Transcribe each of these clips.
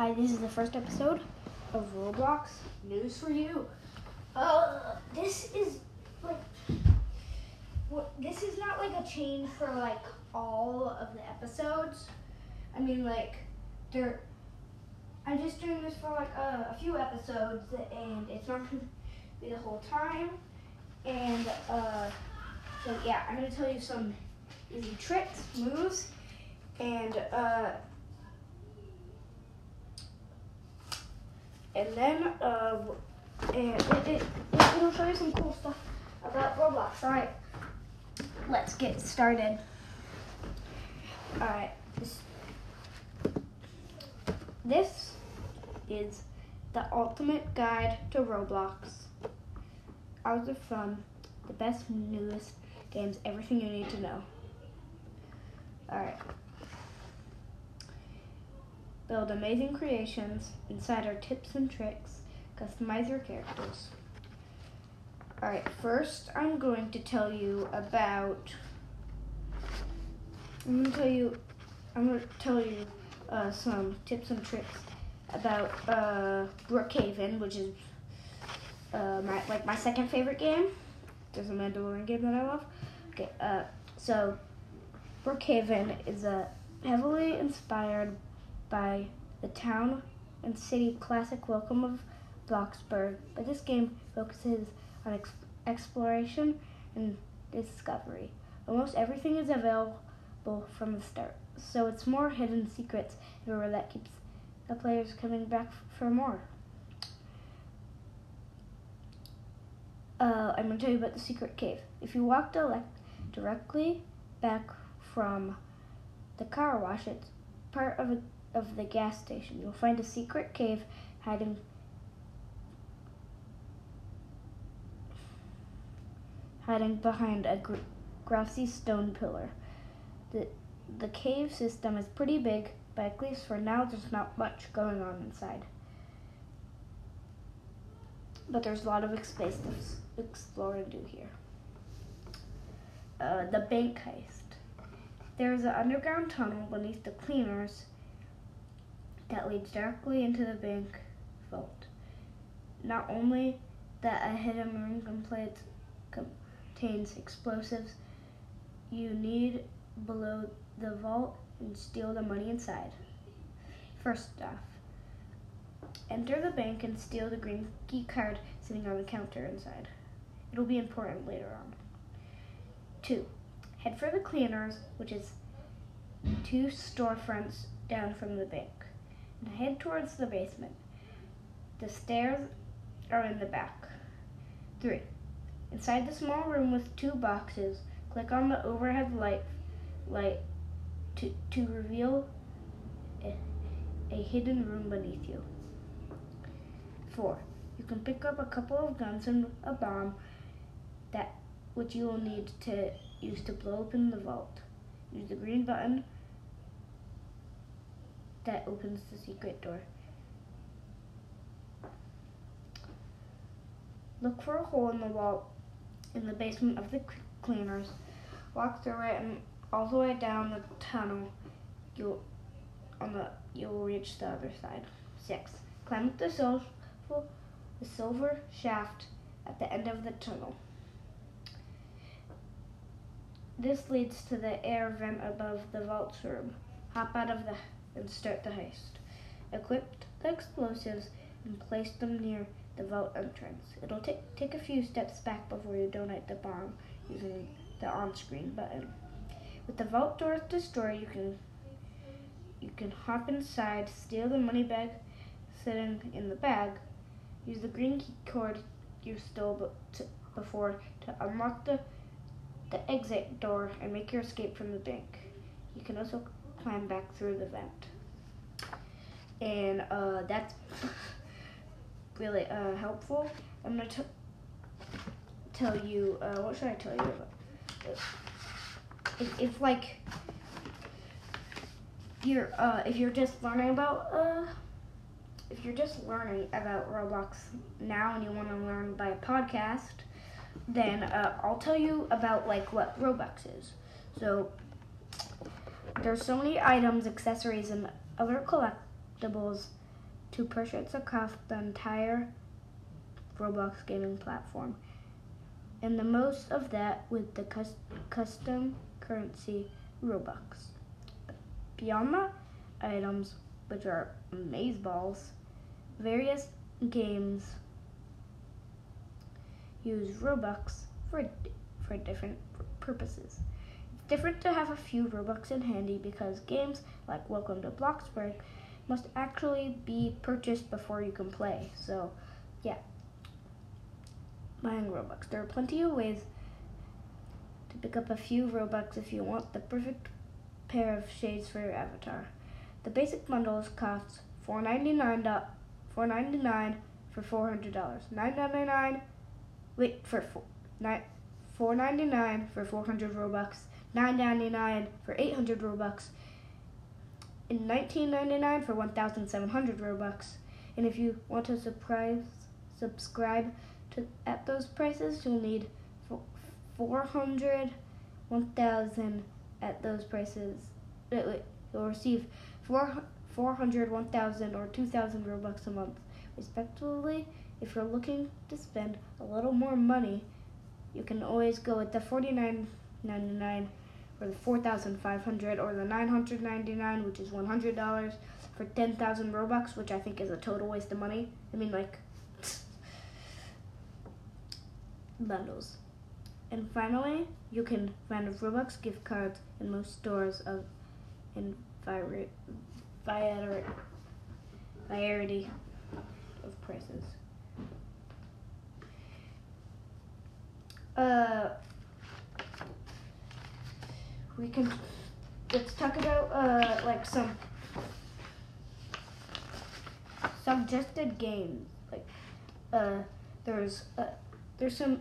Hi, this is the first episode of Roblox News for You. Uh, this is like, this is not like a change for like all of the episodes. I mean, like, they're. I'm just doing this for like a, a few episodes, and it's not gonna be the whole time. And uh, so yeah, I'm gonna tell you some easy tricks, moves, and uh. And then uh, and it, it, it'll show you some cool stuff about Roblox. All right, let's get started. All right, this, this is the ultimate guide to Roblox. Hours of fun, the best, newest games, everything you need to know. All right. Build amazing creations. Inside are tips and tricks. Customize your characters. Alright, first I'm going to tell you about. I'm going to tell you. I'm going to tell you uh, some tips and tricks about uh, Brookhaven, which is uh, my like my second favorite game. There's a Mandalorian game that I love. Okay, uh, so Brookhaven is a heavily inspired by the town and city classic Welcome of Bloxburg, but this game focuses on ex- exploration and discovery. Almost everything is available from the start, so it's more hidden secrets everywhere that keeps the players coming back for more. Uh, I'm going to tell you about the secret cave. If you walk direct, directly back from the car wash, it's part of a of the gas station. You'll find a secret cave hiding hiding behind a gr- grassy stone pillar. The the cave system is pretty big, but at least for now there's not much going on inside. But there's a lot of space to explore and do here. Uh, the bank heist. There's an underground tunnel beneath the cleaners that leads directly into the bank vault. Not only that a hidden room contains, contains explosives you need below the vault and steal the money inside. First off, enter the bank and steal the green key card sitting on the counter inside. It'll be important later on. Two, head for the cleaners, which is two storefronts down from the bank head towards the basement. The stairs are in the back. 3. Inside the small room with two boxes, click on the overhead light light to, to reveal a, a hidden room beneath you. 4. You can pick up a couple of guns and a bomb that which you will need to use to blow open the vault. Use the green button that opens the secret door. Look for a hole in the wall in the basement of the cleaners. Walk through it and all the way down the tunnel. You'll on the you'll reach the other side. Six. Climb up the silver the silver shaft at the end of the tunnel. This leads to the air vent above the vault room. Hop out of the and start the heist. Equip the explosives and place them near the vault entrance. It'll t- take a few steps back before you donate the bomb using the on-screen button. With the vault doors destroyed, you can you can hop inside, steal the money bag sitting in the bag, use the green key cord you stole b- before to unlock the the exit door and make your escape from the bank. You can also climb back through the vent. And uh, that's really uh, helpful. I'm gonna tell you. Uh, what should I tell you about? If, if like you're uh, if you're just learning about uh, if you're just learning about Roblox now and you want to learn by a podcast, then uh, I'll tell you about like what Robux is. So there's so many items, accessories, and other collectibles to purchase across the entire Roblox gaming platform. And the most of that with the cus- custom currency Robux. Beyond the items, which are maze balls, various games use Robux for for different purposes. It's different to have a few Robux in handy because games like Welcome to Bloxburg must actually be purchased before you can play. So, yeah. Buying Robux. There are plenty of ways to pick up a few Robux if you want the perfect pair of shades for your avatar. The basic bundles cost $4.99, $4.99 for $400, $9.99 wait for four, nine, $4.99 for 400 Robux, $9.99 for 800 Robux, and $19.99 for 1,700 Robux. And if you want to surprise, subscribe to at those prices, you'll need 400, 1,000 at those prices. Wait, you'll receive 400, 1,000, or 2,000 Robux a month, respectively. If you're looking to spend a little more money, you can always go with the $49.99 or the 4500 or the 999 which is $100 for 10,000 Robux, which I think is a total waste of money. I mean, like, bundles. And finally, you can find Robux gift cards in most stores of in variety of prices. Uh, we can let's talk about uh, like some suggested games. Like uh, there's uh, there's some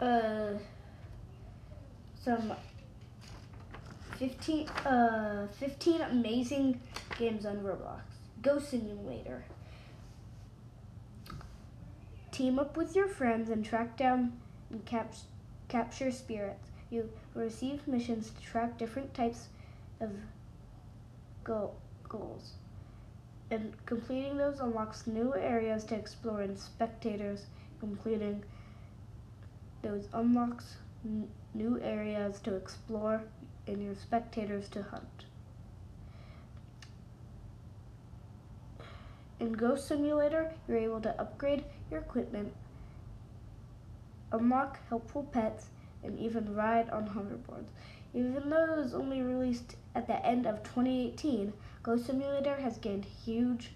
uh, some 15, uh, 15 amazing games on Roblox. Ghost Simulator. Team up with your friends and track down and cap- capture spirits. You receive missions to track different types of go- goals. And completing those unlocks new areas to explore, and spectators completing those unlocks new areas to explore and your spectators to hunt. In Ghost Simulator, you're able to upgrade your equipment unlock helpful pets, and even ride on hoverboards. Even though it was only released at the end of 2018, Ghost Simulator has gained huge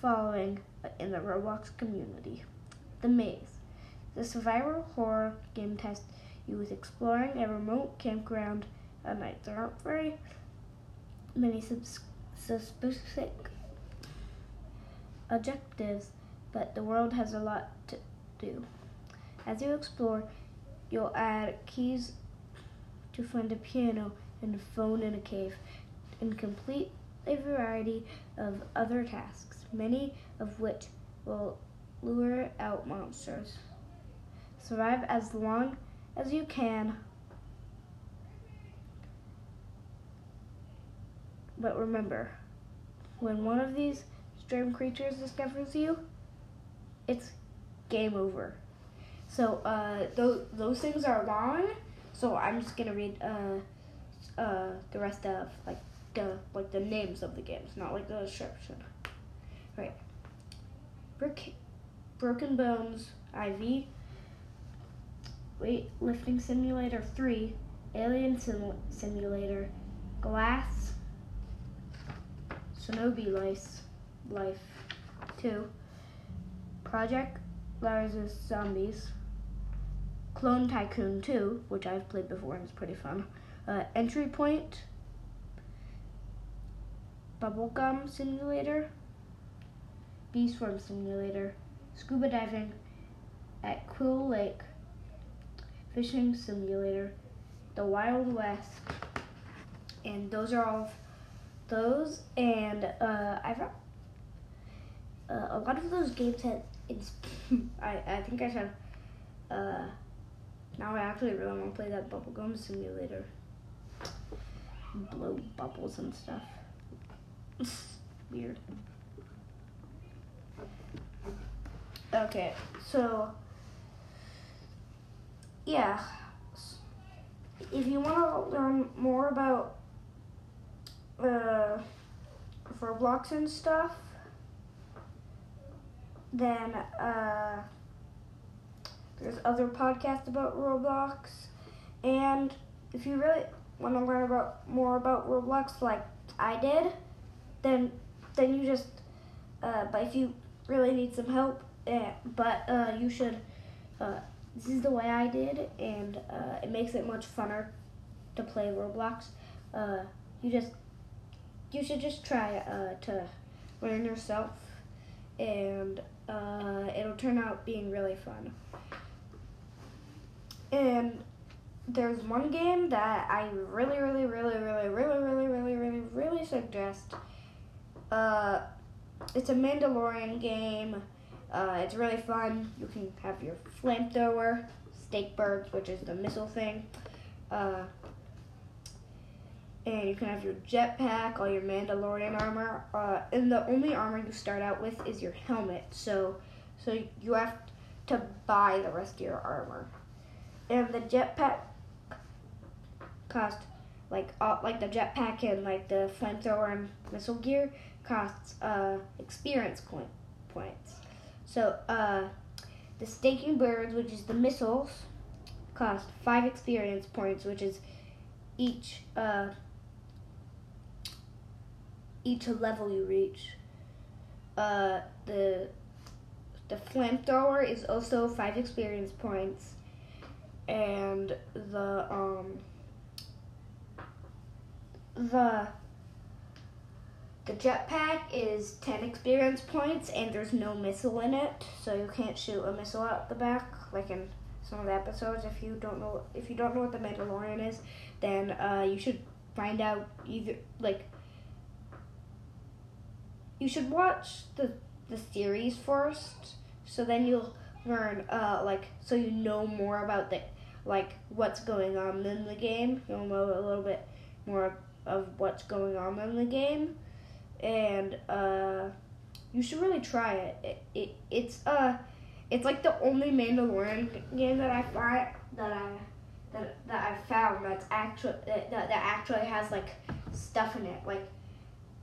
following in the Roblox community. The Maze. The survival horror game test you with exploring a remote campground at night. There aren't very many specific objectives, but the world has a lot to do. As you explore, you'll add keys to find a piano and a phone in a cave and complete a variety of other tasks, many of which will lure out monsters. Survive as long as you can, but remember, when one of these strange creatures discovers you, it's game over. So uh, those those things are long. So I'm just gonna read uh, uh, the rest of like the like the names of the games, not like the description. Right. Brick, Broken Bones, IV, Weight Lifting Simulator 3, Alien Sim- Simulator, Glass, Shinobi Life, Life 2, Project Lazarus Zombies, Clone Tycoon 2, which I've played before and it's pretty fun. Uh, Entry Point, Bubblegum Simulator, Bee Swarm Simulator, Scuba Diving at Quill Lake, Fishing Simulator, The Wild West, and those are all those. And uh, I've uh, a lot of those games had. I I think I have. Uh, now I actually really want to play that bubblegum simulator. Blow bubbles and stuff. Weird. Okay, so yeah, if you want to learn more about uh, Roblox and stuff, then uh, there's other podcasts about Roblox, and if you really want to learn about more about Roblox, like I did, then then you just. Uh, but if you really need some help, uh, but uh, you should. Uh, this is the way I did, and uh, it makes it much funner to play Roblox. Uh, you just you should just try to learn yourself, and it'll turn out being really fun. And there's one game that I really, really, really, really, really, really, really, really, really suggest. Uh, it's a Mandalorian game. Uh, it's really fun. You can have your flamethrower, stake birds, which is the missile thing. Uh, and you can have your jetpack, all your Mandalorian armor. Uh, and the only armor you start out with is your helmet. So, so you have to buy the rest of your armor. And the jetpack cost like uh, like the jetpack and like the flamethrower and missile gear costs uh, experience point points. So uh, the staking birds, which is the missiles, cost five experience points, which is each uh, each level you reach. Uh, the the flamethrower is also five experience points, and the um, the the jetpack is 10 experience points and there's no missile in it, so you can't shoot a missile out the back like in some of the episodes. If you don't know if you don't know what the Mandalorian is, then uh, you should find out either like you should watch the the series first, so then you'll learn uh, like so you know more about the like what's going on in the game. You'll know a little bit more of what's going on in the game, and uh, you should really try it. it, it it's uh, it's like the only Mandalorian game that I find that I that, that I found that's actually that, that actually has like stuff in it. Like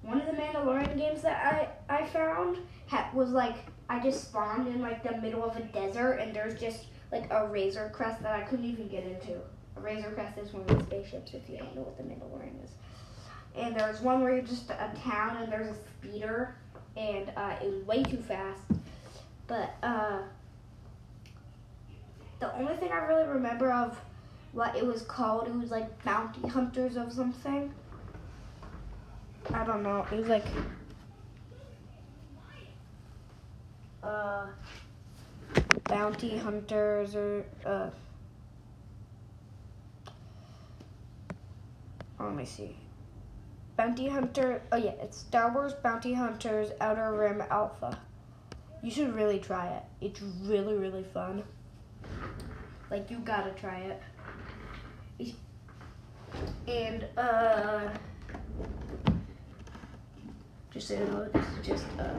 one of the Mandalorian games that I I found had, was like I just spawned in like the middle of a desert and there's just like a Razor Crest that I couldn't even get into. A Razor Crest is one of the spaceships if you don't know what the Mandalorian is and there's one where you're just a town and there's a speeder and uh, it was way too fast. But uh, the only thing I really remember of what it was called, it was like Bounty Hunters of something. I don't know. It was like uh, Bounty Hunters or uh, let me see. Bounty Hunter. Oh yeah, it's Star Wars Bounty Hunters Outer Rim Alpha. You should really try it. It's really really fun. Like you gotta try it. And uh, just so you know, this is just a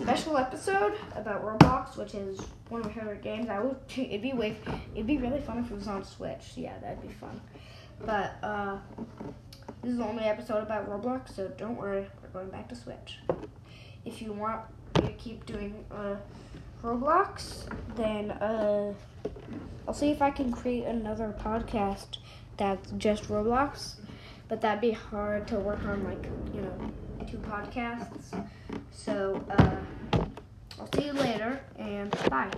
special episode about Roblox, which is one of my favorite games. I would. It'd be way. It'd be really fun if it was on Switch. Yeah, that'd be fun. But uh. This is the only episode about Roblox, so don't worry, we're going back to Switch. If you want me to keep doing uh, Roblox, then uh, I'll see if I can create another podcast that's just Roblox. But that'd be hard to work on, like, you know, two podcasts. So, uh, I'll see you later, and bye.